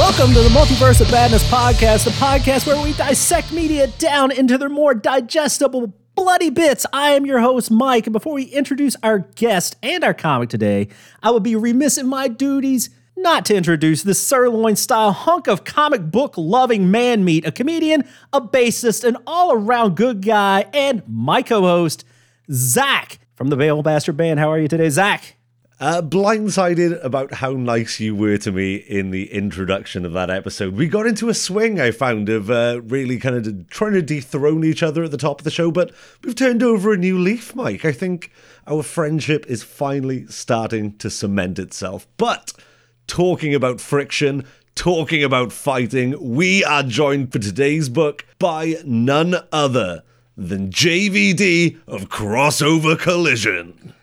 Welcome to the Multiverse of Badness podcast, the podcast where we dissect media down into their more digestible, bloody bits. I am your host, Mike, and before we introduce our guest and our comic today, I would be remiss in my duties not to introduce this sirloin style hunk of comic book loving man meat, a comedian, a bassist, an all around good guy, and my co host, Zach from the Veil Bastard Band. How are you today, Zach? Uh, blindsided about how nice you were to me in the introduction of that episode. We got into a swing, I found, of uh, really kind of trying to dethrone each other at the top of the show, but we've turned over a new leaf, Mike. I think our friendship is finally starting to cement itself. But talking about friction, talking about fighting, we are joined for today's book by none other than JVD of Crossover Collision.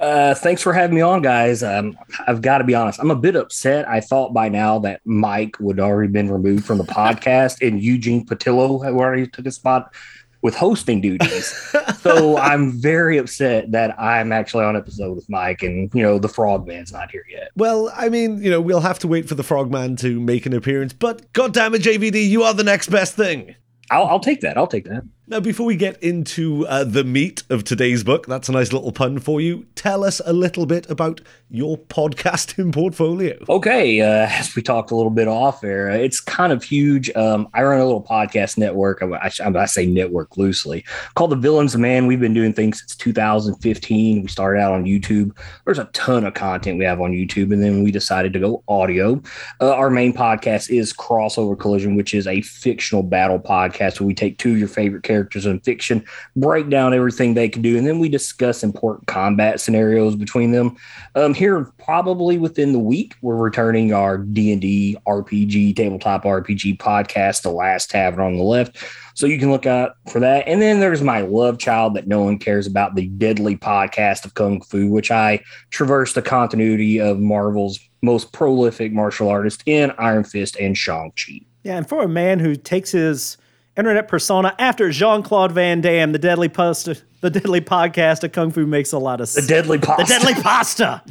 Uh, thanks for having me on, guys. Um, I've got to be honest. I'm a bit upset. I thought by now that Mike would already been removed from the podcast, and Eugene Patillo had already took a spot with hosting duties. so I'm very upset that I'm actually on episode with Mike, and you know the Frogman's not here yet. Well, I mean, you know, we'll have to wait for the Frogman to make an appearance, but God damn it, JVD, you are the next best thing. I'll, I'll take that. I'll take that. Now, before we get into uh, the meat of today's book, that's a nice little pun for you. Tell us a little bit about your podcasting portfolio. Okay, uh, as we talked a little bit off air, uh, it's kind of huge. Um, I run a little podcast network. I, I, I, say network loosely, called The Villains Man. We've been doing things since 2015. We started out on YouTube. There's a ton of content we have on YouTube, and then we decided to go audio. Uh, our main podcast is Crossover Collision, which is a fictional battle podcast where we take two of your favorite characters characters in fiction, break down everything they can do, and then we discuss important combat scenarios between them. Um, here, probably within the week, we're returning our D and D RPG tabletop RPG podcast, The Last Tavern on the Left. So you can look out for that. And then there's my love child that no one cares about, the Deadly Podcast of Kung Fu, which I traverse the continuity of Marvel's most prolific martial artist in Iron Fist and Shang-Chi. Yeah, and for a man who takes his internet persona after Jean Claude Van Damme. The deadly pasta, the deadly podcast of Kung Fu makes a lot of sense. The deadly pasta. The deadly pasta.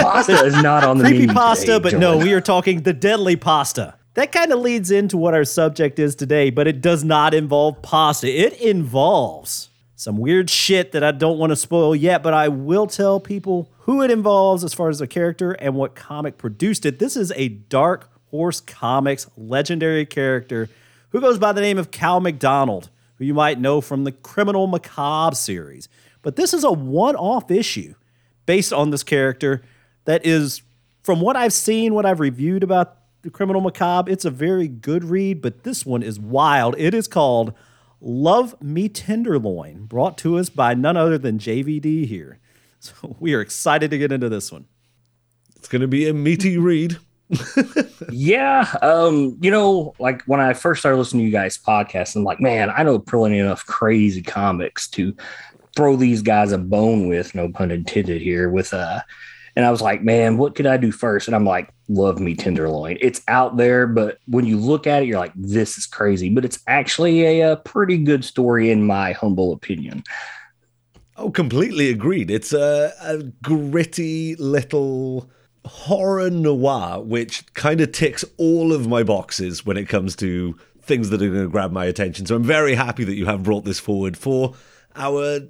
pasta is not on the creepy pasta, but no, we are talking the deadly pasta. That kind of leads into what our subject is today, but it does not involve pasta. It involves some weird shit that I don't want to spoil yet, but I will tell people who it involves as far as the character and what comic produced it. This is a Dark Horse Comics legendary character who goes by the name of Cal McDonald, who you might know from the Criminal Macabre series. But this is a one off issue based on this character that is, from what I've seen, what I've reviewed about the Criminal Macabre, it's a very good read, but this one is wild. It is called Love Me Tenderloin, brought to us by none other than JVD here. So we are excited to get into this one. It's going to be a meaty read yeah. Um, you know, like when I first started listening to you guys' podcast, I'm like, man, I know plenty enough crazy comics to throw these guys a bone with, no pun intended here, with uh and I was like, man, what could I do first? And I'm like, love me tenderloin. It's out there, but when you look at it, you're like, this is crazy. But it's actually a, a pretty good story, in my humble opinion. Oh, completely agreed. It's a, a gritty little horror noir, which kind of ticks all of my boxes when it comes to things that are going to grab my attention. So I'm very happy that you have brought this forward for our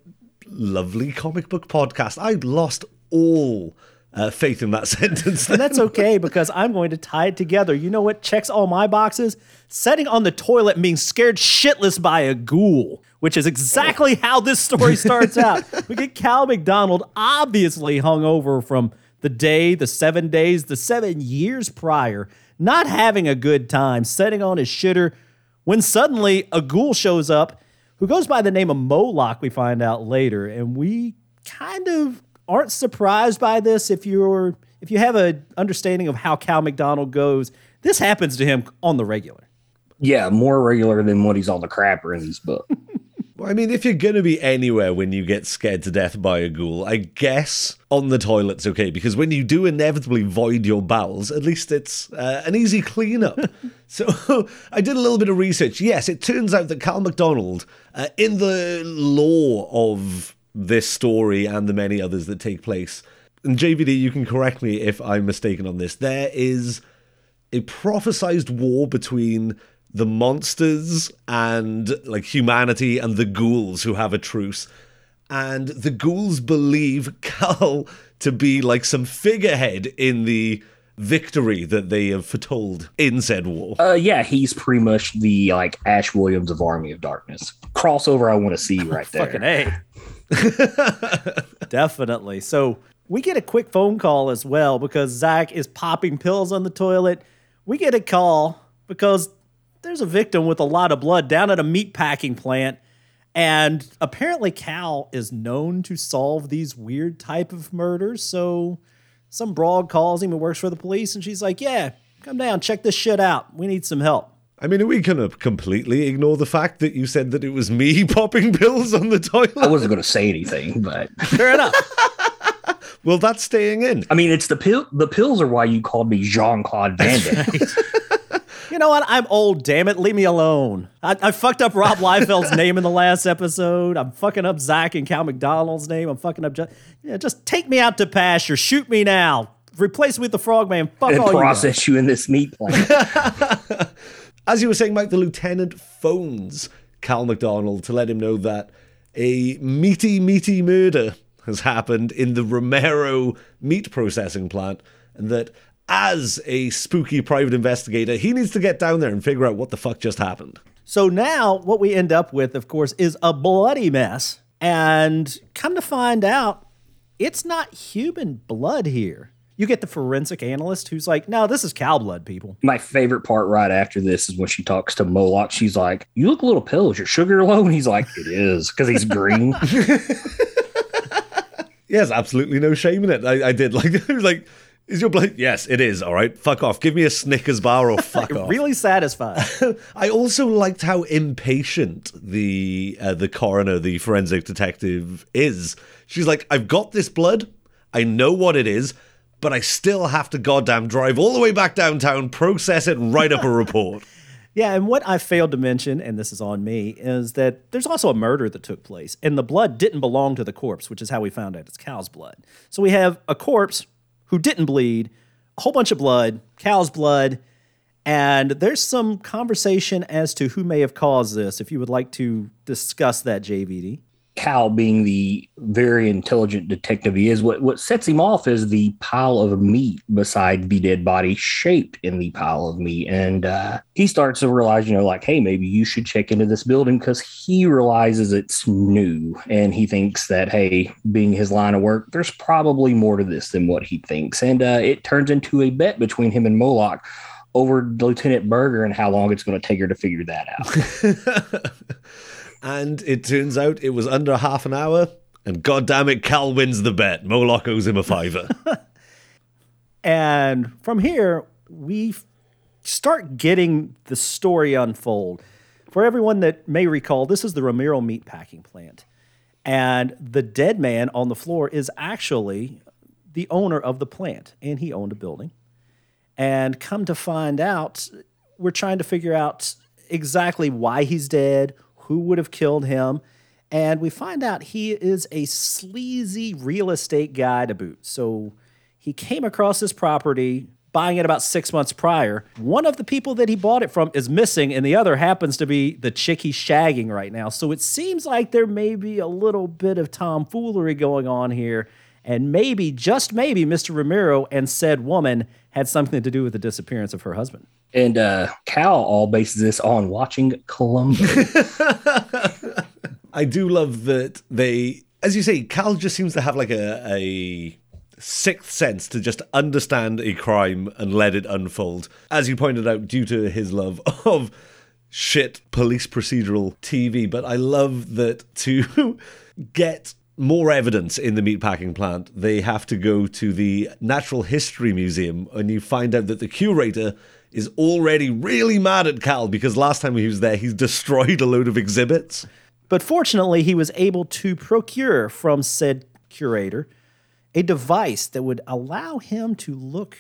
lovely comic book podcast. I lost all uh, faith in that sentence. and that's okay because I'm going to tie it together. You know what checks all my boxes? Setting on the toilet and being scared shitless by a ghoul, which is exactly how this story starts out. we get Cal McDonald obviously hung over from the day, the seven days, the seven years prior, not having a good time, setting on his shitter, when suddenly a ghoul shows up who goes by the name of Moloch, we find out later. And we kind of aren't surprised by this if you're if you have an understanding of how Cal McDonald goes. This happens to him on the regular. Yeah, more regular than what he's on the crapper in this book. I mean, if you're going to be anywhere when you get scared to death by a ghoul, I guess on the toilet's okay, because when you do inevitably void your bowels, at least it's uh, an easy cleanup. so I did a little bit of research. Yes, it turns out that Cal McDonald, uh, in the lore of this story and the many others that take place, and JVD, you can correct me if I'm mistaken on this, there is a prophesized war between the monsters and like humanity and the ghouls who have a truce. And the ghouls believe Cal to be like some figurehead in the victory that they have foretold in said war. Uh, yeah, he's pretty much the like Ash Williams of Army of Darkness crossover. I want to see right there. Fucking A. Definitely. So we get a quick phone call as well because Zach is popping pills on the toilet. We get a call because there's a victim with a lot of blood down at a meat packing plant. And apparently Cal is known to solve these weird type of murders. So some broad calls him and works for the police and she's like, "Yeah, come down, check this shit out. We need some help." I mean, are we going to completely ignore the fact that you said that it was me popping pills on the toilet? I wasn't going to say anything, but fair enough. well, that's staying in. I mean, it's the pill. The pills are why you called me Jean Claude Van Damme. You know what? I'm old, damn it. Leave me alone. I, I fucked up Rob Liefeld's name in the last episode. I'm fucking up Zach and Cal McDonald's name. I'm fucking up. Just, yeah, just take me out to pasture. Shoot me now. Replace me with the frogman. Fuck and all process you, you in this meat plant. As you were saying, Mike, the lieutenant phones Cal McDonald to let him know that a meaty, meaty murder has happened in the Romero meat processing plant, and that as a spooky private investigator, he needs to get down there and figure out what the fuck just happened. So now, what we end up with, of course, is a bloody mess. And come to find out, it's not human blood here. You get the forensic analyst who's like, no, this is cow blood, people. My favorite part right after this is when she talks to Moloch. She's like, You look a little pale. Is your sugar low? And he's like, It is, because he's green. yes, absolutely no shame in it. I, I did like, I was like, is your blood? Yes, it is. All right, fuck off. Give me a Snickers bar or fuck off. Really satisfied. I also liked how impatient the uh, the coroner, the forensic detective, is. She's like, I've got this blood. I know what it is, but I still have to goddamn drive all the way back downtown, process it, and write up a report. Yeah, and what I failed to mention, and this is on me, is that there's also a murder that took place, and the blood didn't belong to the corpse, which is how we found out it's cow's blood. So we have a corpse who didn't bleed, a whole bunch of blood, cow's blood, and there's some conversation as to who may have caused this. If you would like to discuss that, JVD. Cal, being the very intelligent detective he is, what, what sets him off is the pile of meat beside the dead body shaped in the pile of meat. And uh, he starts to realize, you know, like, hey, maybe you should check into this building because he realizes it's new. And he thinks that, hey, being his line of work, there's probably more to this than what he thinks. And uh, it turns into a bet between him and Moloch over Lieutenant Berger and how long it's going to take her to figure that out. and it turns out it was under half an hour. And goddamn it, Cal wins the bet. Moloch owes him a fiver. and from here, we start getting the story unfold. For everyone that may recall, this is the Romero meat packing plant. And the dead man on the floor is actually the owner of the plant, and he owned a building. And come to find out, we're trying to figure out exactly why he's dead, who would have killed him. And we find out he is a sleazy real estate guy to boot. So he came across this property, buying it about six months prior. One of the people that he bought it from is missing, and the other happens to be the chick he's shagging right now. So it seems like there may be a little bit of tomfoolery going on here. And maybe, just maybe, Mr. Romero and said woman had something to do with the disappearance of her husband. And uh, Cal all bases this on watching Columbo. I do love that they, as you say, Cal just seems to have like a, a sixth sense to just understand a crime and let it unfold. As you pointed out, due to his love of shit police procedural TV. But I love that to get more evidence in the meatpacking plant, they have to go to the Natural History Museum and you find out that the curator is already really mad at Cal because last time he was there, he's destroyed a load of exhibits. But fortunately, he was able to procure from said curator a device that would allow him to look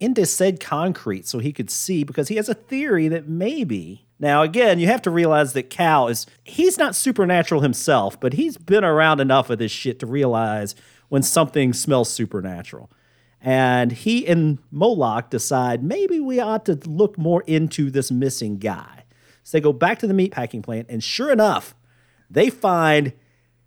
into said concrete so he could see because he has a theory that maybe now again you have to realize that cal is he's not supernatural himself but he's been around enough of this shit to realize when something smells supernatural And he and Moloch decide maybe we ought to look more into this missing guy. So they go back to the meatpacking plant, and sure enough, they find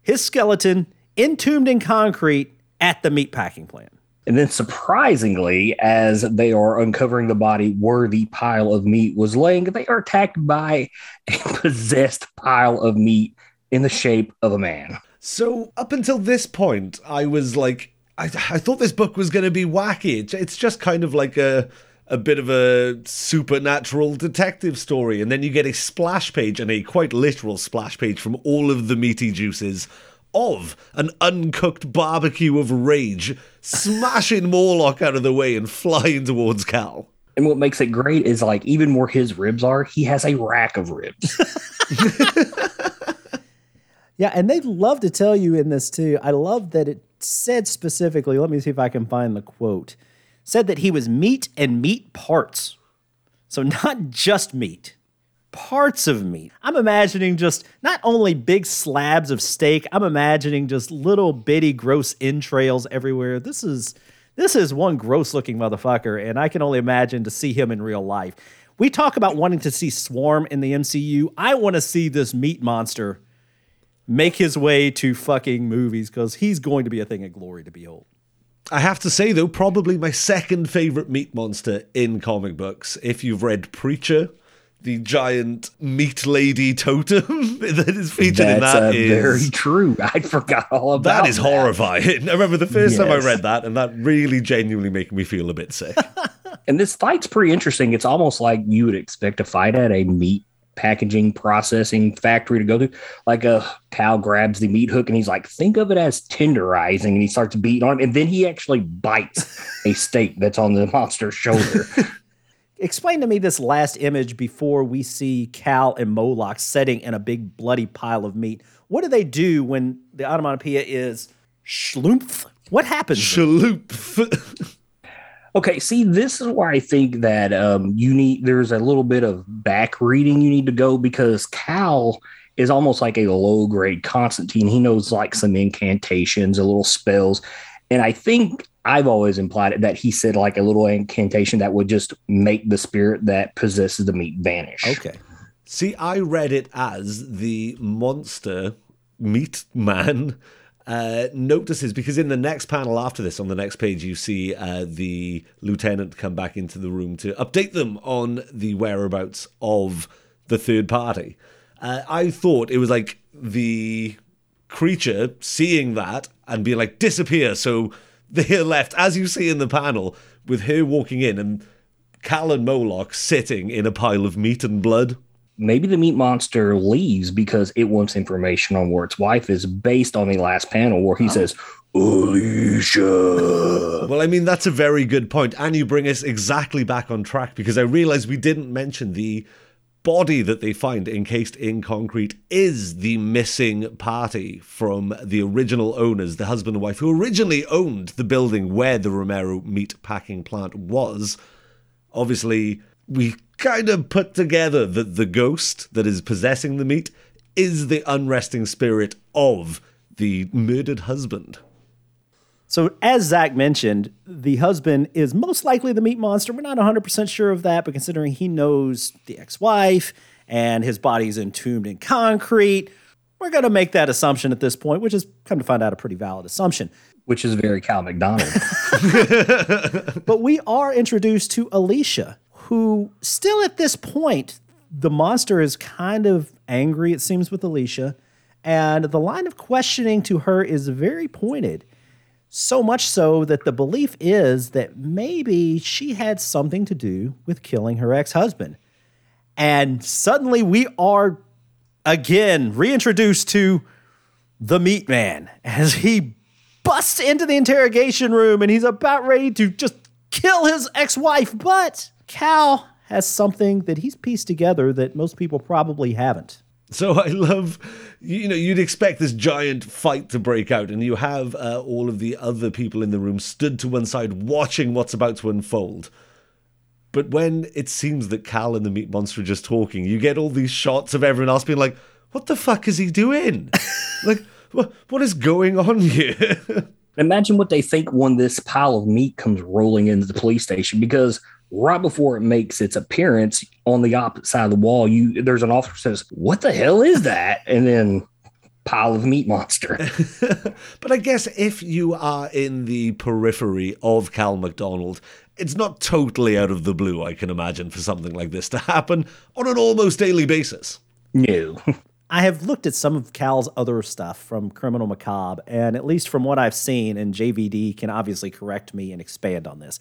his skeleton entombed in concrete at the meatpacking plant. And then, surprisingly, as they are uncovering the body where the pile of meat was laying, they are attacked by a possessed pile of meat in the shape of a man. So, up until this point, I was like, I, I thought this book was going to be wacky. It's just kind of like a a bit of a supernatural detective story, and then you get a splash page and a quite literal splash page from all of the meaty juices of an uncooked barbecue of rage, smashing Moloch out of the way and flying towards Cal. And what makes it great is like even where his ribs are, he has a rack of ribs. yeah, and they love to tell you in this too. I love that it said specifically, let me see if I can find the quote. Said that he was meat and meat parts. So not just meat, parts of meat. I'm imagining just not only big slabs of steak, I'm imagining just little bitty gross entrails everywhere. This is this is one gross looking motherfucker and I can only imagine to see him in real life. We talk about wanting to see Swarm in the MCU. I want to see this meat monster make his way to fucking movies because he's going to be a thing of glory to behold. I have to say, though, probably my second favorite meat monster in comic books. If you've read Preacher, the giant meat lady totem that is featured That's in that uh, is very true. I forgot all about that. that is that. horrifying. I remember the first time I read that, and that really genuinely made me feel a bit sick. And this fight's pretty interesting. It's almost like you would expect a fight at a meat packaging processing factory to go to. Like uh, a Cal grabs the meat hook and he's like, think of it as tenderizing, and he starts beating on it, and then he actually bites a steak that's on the monster's shoulder. Explain to me this last image before we see Cal and Moloch sitting in a big bloody pile of meat. What do they do when the onomatopoeia is schlumpf? What happens? Shaloop. Okay, see, this is why I think that um, you need there's a little bit of back reading you need to go because Cal is almost like a low grade Constantine. He knows like some incantations, a little spells, and I think I've always implied it that he said like a little incantation that would just make the spirit that possesses the meat vanish. okay. See, I read it as the monster meat man uh, notices because in the next panel after this, on the next page, you see uh, the lieutenant come back into the room to update them on the whereabouts of the third party. Uh, I thought it was like the creature seeing that and being like, disappear. So they're left, as you see in the panel, with her walking in and Cal and Moloch sitting in a pile of meat and blood. Maybe the meat monster leaves because it wants information on where its wife is based on the last panel where he oh. says, Alicia. Well, I mean, that's a very good point. And you bring us exactly back on track because I realized we didn't mention the body that they find encased in concrete is the missing party from the original owners, the husband and wife who originally owned the building where the Romero meat packing plant was. Obviously, we kind of put together that the ghost that is possessing the meat is the unresting spirit of the murdered husband. So, as Zach mentioned, the husband is most likely the meat monster. We're not 100% sure of that, but considering he knows the ex wife and his body's entombed in concrete, we're going to make that assumption at this point, which is come to find out a pretty valid assumption. Which is very Cal McDonald. But we are introduced to Alicia, who still at this point, the monster is kind of angry, it seems, with Alicia. And the line of questioning to her is very pointed. So much so that the belief is that maybe she had something to do with killing her ex husband. And suddenly we are again reintroduced to the meat man as he busts into the interrogation room and he's about ready to just kill his ex-wife but cal has something that he's pieced together that most people probably haven't So I love, you know, you'd expect this giant fight to break out, and you have uh, all of the other people in the room stood to one side watching what's about to unfold. But when it seems that Cal and the meat monster are just talking, you get all these shots of everyone else being like, what the fuck is he doing? like, what, what is going on here? Imagine what they think when this pile of meat comes rolling into the police station because right before it makes its appearance on the opposite side of the wall, you there's an officer says, "What the hell is that?" And then pile of meat monster. but I guess if you are in the periphery of Cal McDonald, it's not totally out of the blue, I can imagine, for something like this to happen on an almost daily basis. No. I have looked at some of Cal's other stuff from Criminal Macabre, and at least from what I've seen, and JVD can obviously correct me and expand on this,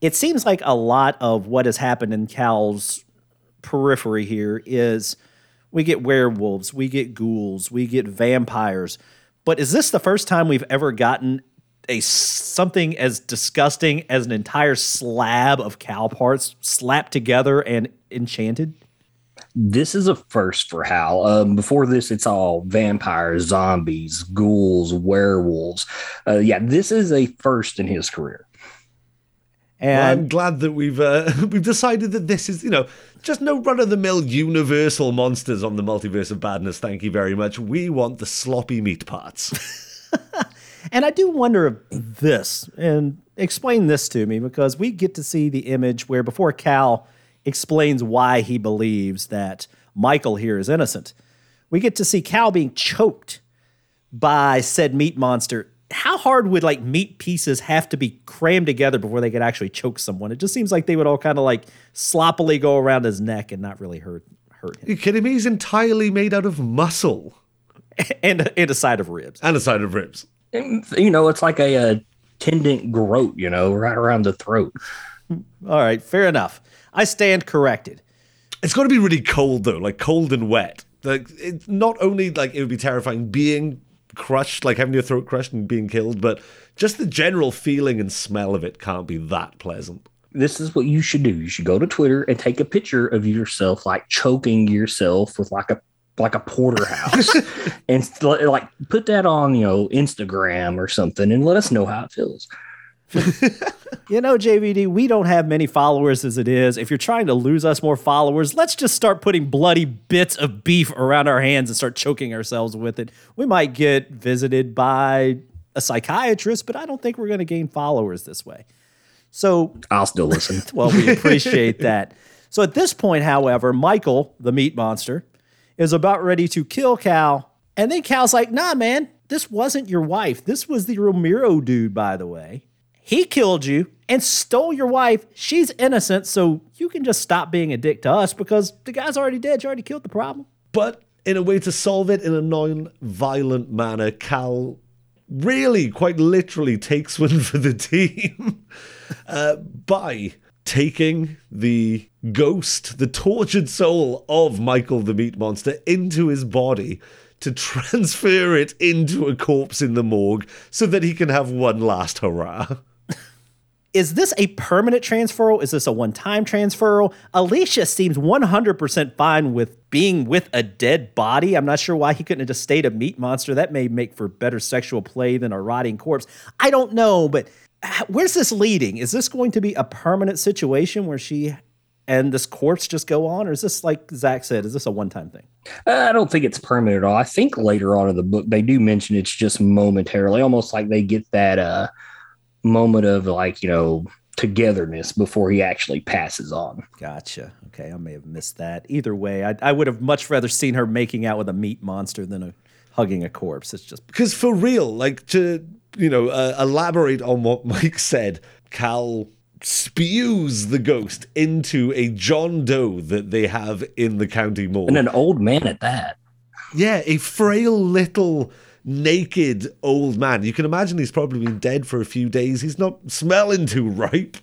it seems like a lot of what has happened in Cal's periphery here is we get werewolves, we get ghouls, we get vampires. But is this the first time we've ever gotten a something as disgusting as an entire slab of cow parts slapped together and enchanted? This is a first for Cal. Um, before this, it's all vampires, zombies, ghouls, werewolves. Uh, yeah, this is a first in his career. And well, I'm glad that we've uh, we've decided that this is you know just no run of the mill universal monsters on the multiverse of badness. Thank you very much. We want the sloppy meat parts. and I do wonder if this and explain this to me because we get to see the image where before Cal explains why he believes that Michael here is innocent, we get to see Cal being choked by said meat monster how hard would like meat pieces have to be crammed together before they could actually choke someone? It just seems like they would all kind of like sloppily go around his neck and not really hurt hurt him. You kidding me? He's entirely made out of muscle and and a side of ribs and a side of ribs. And, you know, it's like a, a tendon groat. You know, right around the throat. All right, fair enough. I stand corrected. It's got to be really cold though, like cold and wet. Like it's not only like it would be terrifying being crushed, like having your throat crushed and being killed, but just the general feeling and smell of it can't be that pleasant. This is what you should do. You should go to Twitter and take a picture of yourself like choking yourself with like a like a porterhouse and like put that on, you know, Instagram or something and let us know how it feels. you know, JVD, we don't have many followers as it is. If you're trying to lose us more followers, let's just start putting bloody bits of beef around our hands and start choking ourselves with it. We might get visited by a psychiatrist, but I don't think we're going to gain followers this way. So I'll still listen. well, we appreciate that. So at this point, however, Michael, the meat monster, is about ready to kill Cal. And then Cal's like, nah, man, this wasn't your wife. This was the Romero dude, by the way. He killed you and stole your wife. She's innocent, so you can just stop being a dick to us because the guy's already dead. You already killed the problem. But in a way to solve it in a non violent manner, Cal really, quite literally, takes one for the team uh, by taking the ghost, the tortured soul of Michael the Meat Monster, into his body to transfer it into a corpse in the morgue so that he can have one last hurrah is this a permanent transferal? Is this a one time transferal? Alicia seems 100% fine with being with a dead body. I'm not sure why he couldn't have just stayed a meat monster. That may make for better sexual play than a rotting corpse. I don't know, but where's this leading? Is this going to be a permanent situation where she and this corpse just go on? Or is this, like Zach said, is this a one time thing? I don't think it's permanent at all. I think later on in the book, they do mention it's just momentarily, almost like they get that. uh moment of like, you know, togetherness before he actually passes on. Gotcha. Okay, I may have missed that. Either way, I, I would have much rather seen her making out with a meat monster than a, hugging a corpse. It's just because for real, like to you know uh, elaborate on what Mike said. Cal spews the ghost into a John Doe that they have in the county morgue, and an old man at that. Yeah, a frail little naked old man. You can imagine he's probably been dead for a few days. He's not smelling too ripe.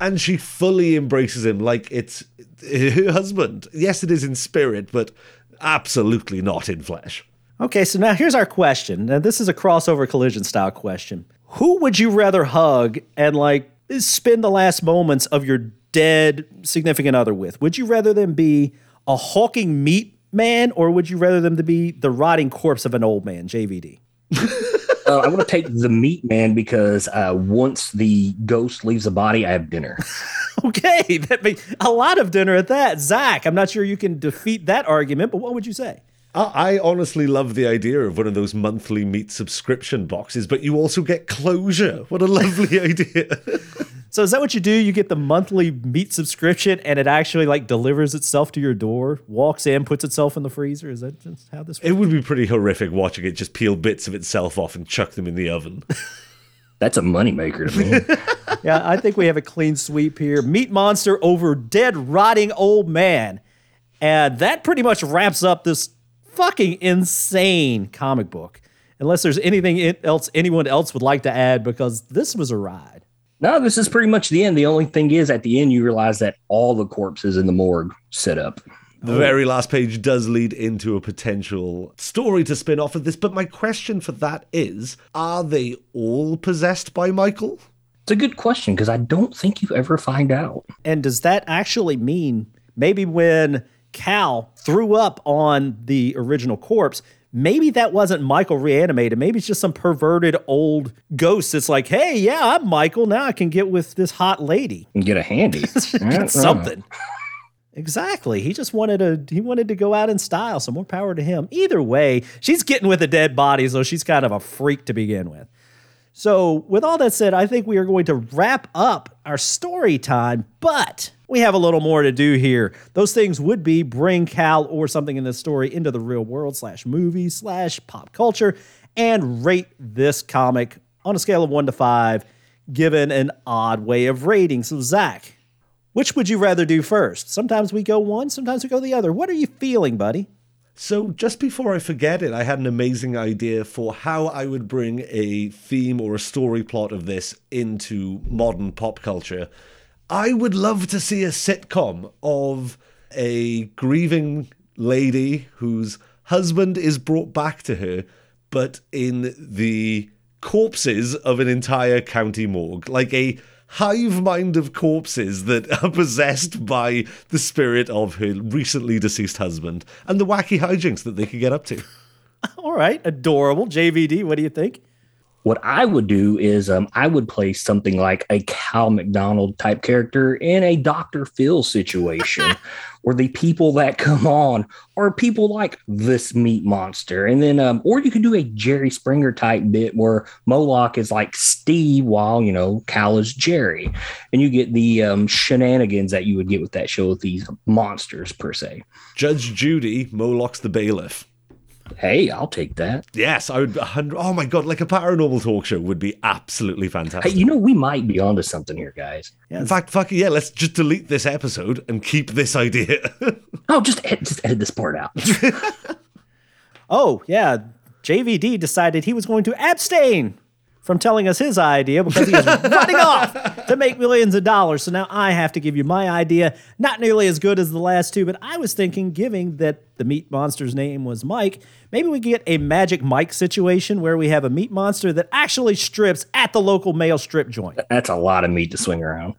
And she fully embraces him like it's her husband. Yes, it is in spirit, but absolutely not in flesh. Okay, so now here's our question. Now, this is a crossover collision style question. Who would you rather hug and like spend the last moments of your dead significant other with? Would you rather them be a hulking meat man, or would you rather them to be the rotting corpse of an old man, JVD? uh, I want to take the meat man because uh, once the ghost leaves the body, I have dinner. okay, that makes a lot of dinner at that. Zach, I'm not sure you can defeat that argument, but what would you say? I, I honestly love the idea of one of those monthly meat subscription boxes, but you also get closure. What a lovely idea. So is that what you do? You get the monthly meat subscription and it actually like delivers itself to your door, walks in, puts itself in the freezer. Is that just how this works? it would be pretty horrific watching it just peel bits of itself off and chuck them in the oven. That's a moneymaker to me. yeah, I think we have a clean sweep here. Meat monster over dead rotting old man. And that pretty much wraps up this fucking insane comic book. Unless there's anything else anyone else would like to add because this was a ride. no, this is pretty much the end. The only thing is, at the end, you realize that all the corpses in the morgue set up. The very last page does lead into a potential story to spin off of this, but my question for that is are they all possessed by Michael? It's a good question because I don't think you ever find out. And does that actually mean maybe when Cal threw up on the original corpse, maybe that wasn't Michael reanimated. Maybe it's just some perverted old ghost that's like, hey, yeah, I'm Michael. Now I can get with this hot lady. and get a handy. Get something. Exactly. He just wanted to he wanted to go out in style. So more power to him. Either way, she's getting with a dead body, so she's kind of a freak to begin with. So, with all that said, I think we are going to wrap up our story time, but we have a little more to do here. Those things would be bring Cal or something in this story into the real world slash movie slash pop culture and rate this comic on a scale of one to five, given an odd way of rating. So, Zach, which would you rather do first? Sometimes we go one, sometimes we go the other. What are you feeling, buddy? So, just before I forget it, I had an amazing idea for how I would bring a theme or a story plot of this into modern pop culture. I would love to see a sitcom of a grieving lady whose husband is brought back to her, but in the corpses of an entire county morgue. Like a hive mind of corpses that are possessed by the spirit of her recently deceased husband and the wacky hijinks that they could get up to. All right, adorable. JVD, what do you think? What I would do is um, I would play something like a Cal McDonald type character in a Dr. Phil situation where the people that come on are people like this meat monster. And then, um, or you could do a Jerry Springer type bit where Moloch is like Steve while, you know, Cal is Jerry. And you get the um, shenanigans that you would get with that show with these monsters per se. Judge Judy, Moloch's the bailiff. Hey, I'll take that. Yes, I would. 100, oh my god, like a paranormal talk show would be absolutely Hey, fantastic. you know, we might be onto something here, guys. In fact, fuck it, yeah, let's just delete this episode and keep this idea. Oh, just ed- just edit this part out. Oh, yeah. JVD decided he was going to abstain from telling us his idea because he was running off to make millions of dollars. So now I have to give you my idea. Not nearly as good as the last two, but I was thinking, giving that the meat monster's name was Mike, maybe we get a magic Mike situation where we have a meat monster that actually strips at the local male strip joint. That's a lot of meat to swing around.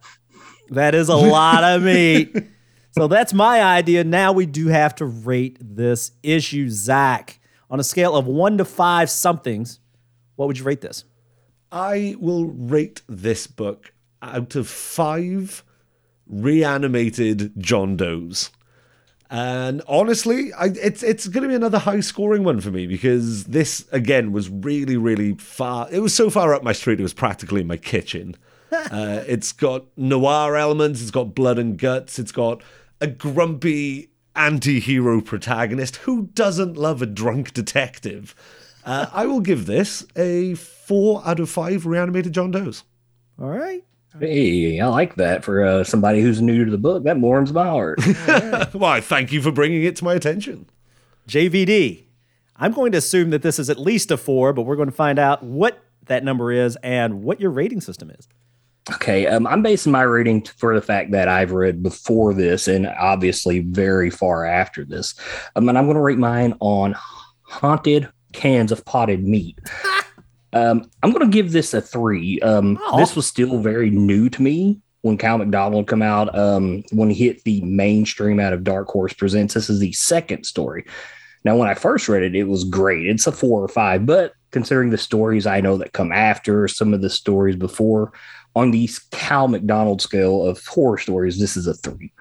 That is a lot of meat. So that's my idea. Now we do have to rate this issue, Zach, on a scale of one to five somethings. What would you rate this? I will rate this book out of five reanimated John Does. And honestly, I, it's it's going to be another high scoring one for me because this again was really really far. It was so far up my street. It was practically in my kitchen. uh, it's got noir elements. It's got blood and guts. It's got a grumpy anti-hero protagonist. Who doesn't love a drunk detective? Uh, I will give this a four out of five reanimated John Does. All right. Hey, I like that for uh, somebody who's new to the book. That warms my heart. Why, thank you for bringing it to my attention. JVD. I'm going to assume that this is at least a four, but we're going to find out what that number is and what your rating system is. okay, um, I'm basing my rating t- for the fact that I've read before this and obviously very far after this. Um, and I'm going to rate mine on haunted cans of potted meat. um, I'm going to give this a three. Um, Aw. this was still very new to me when Cal McDonald come out. Um, when he hit the mainstream out of Dark Horse Presents, this is the second story. Now, when I first read it, it was great. It's a four or five, but considering the stories I know that come after, some of the stories before, on the Cal McDonald scale of horror stories, this is a three.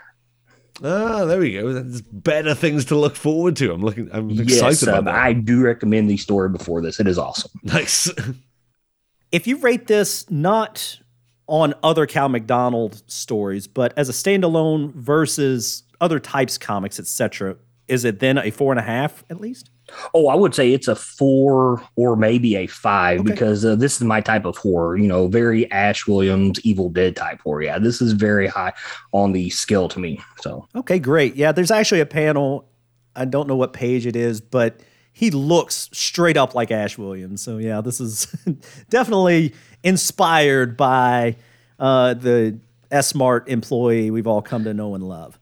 Ah, there we go. There's better things to look forward to. I'm looking. I'm excited Yes, about um, that. I do recommend the story before this. It is awesome. Nice. If you rate this not on other Cal McDonald stories, but as a standalone versus other types comics, etc., is it then a four and a half at least? Oh, I would say it's a four or maybe a five because uh, this is my type of horror. You know, very Ash Williams, Evil Dead type horror. Yeah, this is very high on the scale to me. So Okay, great. Yeah, there's actually a panel. I don't know what page it is, but he looks straight up like Ash Williams. So yeah, this is definitely inspired by uh, the S Smart employee we've all come to know and love.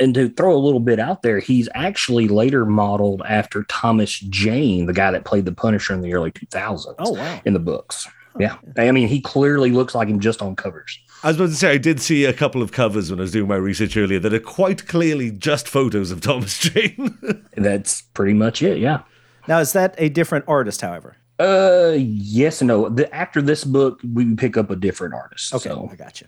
And to throw a little bit out there, he's actually later modeled after Thomas Jane, the guy that played the Punisher in the early 2000s. Oh, wow. In the books. Yeah. I mean, he clearly looks like him just on covers. I was about to say I did see a couple of covers when I was doing my research earlier that are quite clearly just photos of Thomas Jane. That's pretty much it. Yeah. Now, is that a different artist, however? Uh, yes and no. The, after this book, we pick up a different artist. Okay, So I got you.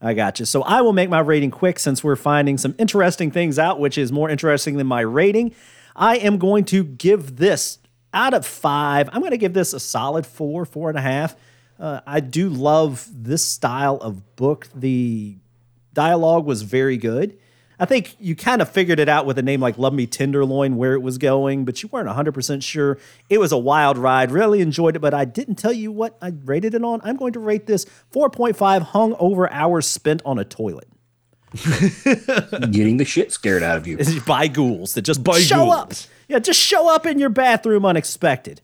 I got you. So I will make my rating quick since we're finding some interesting things out, which is more interesting than my rating. I am going to give this out of five. I'm going to give this a solid four, four and a half. Uh, I do love this style of book. The dialogue was very good. I think you kind of figured it out with a name like Love Me Tenderloin where it was going, but you weren't 100% sure. It was a wild ride. Really enjoyed it, but I didn't tell you what I rated it on. I'm going to rate this 4.5 hung over hours spent on a toilet getting the shit scared out of you. by ghouls that just By show up. ghouls. Yeah, just show up in your bathroom unexpected.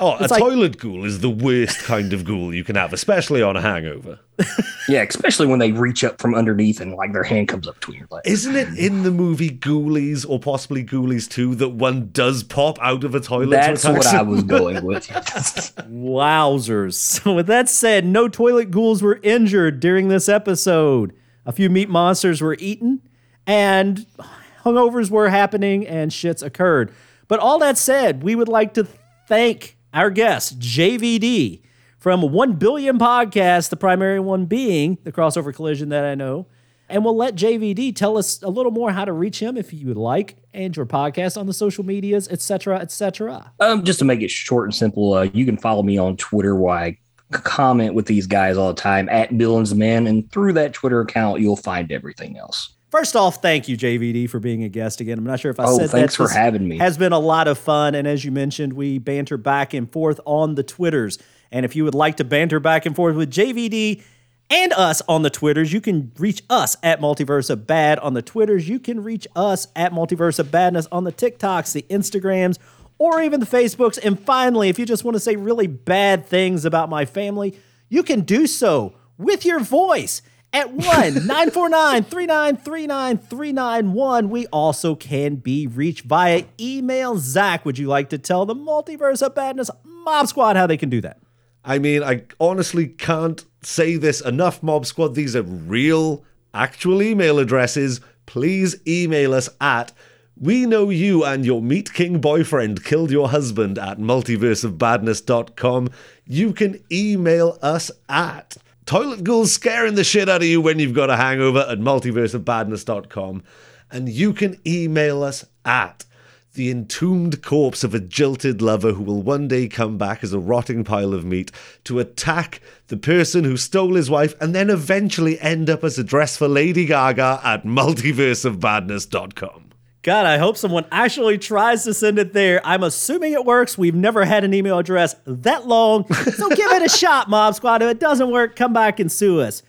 Oh, a like- toilet ghoul is the worst kind of ghoul you can have, especially on a hangover. Yeah, especially when they reach up from underneath and like their hand comes up between your legs. Isn't it in the movie Ghoulies or possibly Ghoulies 2 that one does pop out of a toilet? That's attack what I was going with. Wowzers. So, with that said, no toilet ghouls were injured during this episode. A few meat monsters were eaten, and hungovers were happening, and shits occurred. But all that said, we would like to thank our guest, JVD, from 1 Billion Podcast, the primary one being the crossover collision that I know. And we'll let JVD tell us a little more how to reach him if you would like, and your podcast on the social medias, etc., etc. Um, just to make it short and simple, uh, you can follow me on Twitter where I comment with these guys all the time at Billings Man, and through that Twitter account, you'll find everything else. First off, thank you, JVD, for being a guest again. I'm not sure if I Oh, said thanks that. for having me. Has been a lot of fun, and as you mentioned, we banter back and forth on the Twitters. And if you would like to banter back and forth with JVD and us on the Twitters, you can reach us at Multiverse of Bad on the Twitters. You can reach us at Multiverse of Badness on the TikToks, the Instagrams, or even the Facebooks. And finally, if you just want to say really bad things about my family, you can do so with your voice at 1 949 3939 391. We also can be reached via email. Zach, would you like to tell the Multiverse of Badness Mob Squad how they can do that? I mean, I honestly can't say this enough, Mob Squad. These are real, actual email addresses. Please email us at we know you and your Meat King boyfriend killed your husband at multiverseofbadness.com. You can email us at toilet ghouls scaring the shit out of you when you've got a hangover at multiverseofbadness.com. And you can email us at the entombed corpse of a jilted lover who will one day come back as a rotting pile of meat to attack the person who stole his wife and then eventually end up as a dress for Lady Gaga at multiverseofbadness.com. God, I hope someone actually tries to send it there. I'm assuming it works. We've never had an email address that long. So give it a shot, Mob Squad. If it doesn't work, come back and sue us.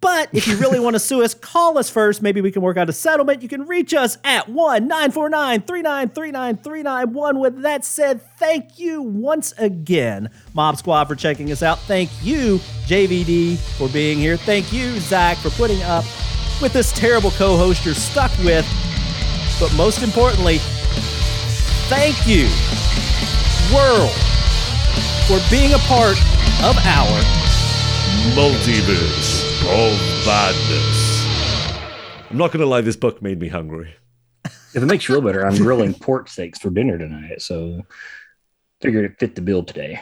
But if you really want to sue us, call us first. Maybe we can work out a settlement. You can reach us at 1 949 3939 391. With that said, thank you once again, Mob Squad, for checking us out. Thank you, JVD, for being here. Thank you, Zach, for putting up with this terrible co host you're stuck with. But most importantly, thank you, world, for being a part of our Multiverse of Badness. I'm not going to lie, this book made me hungry. If it makes you feel better, I'm grilling pork steaks for dinner tonight, so figured it fit the bill today.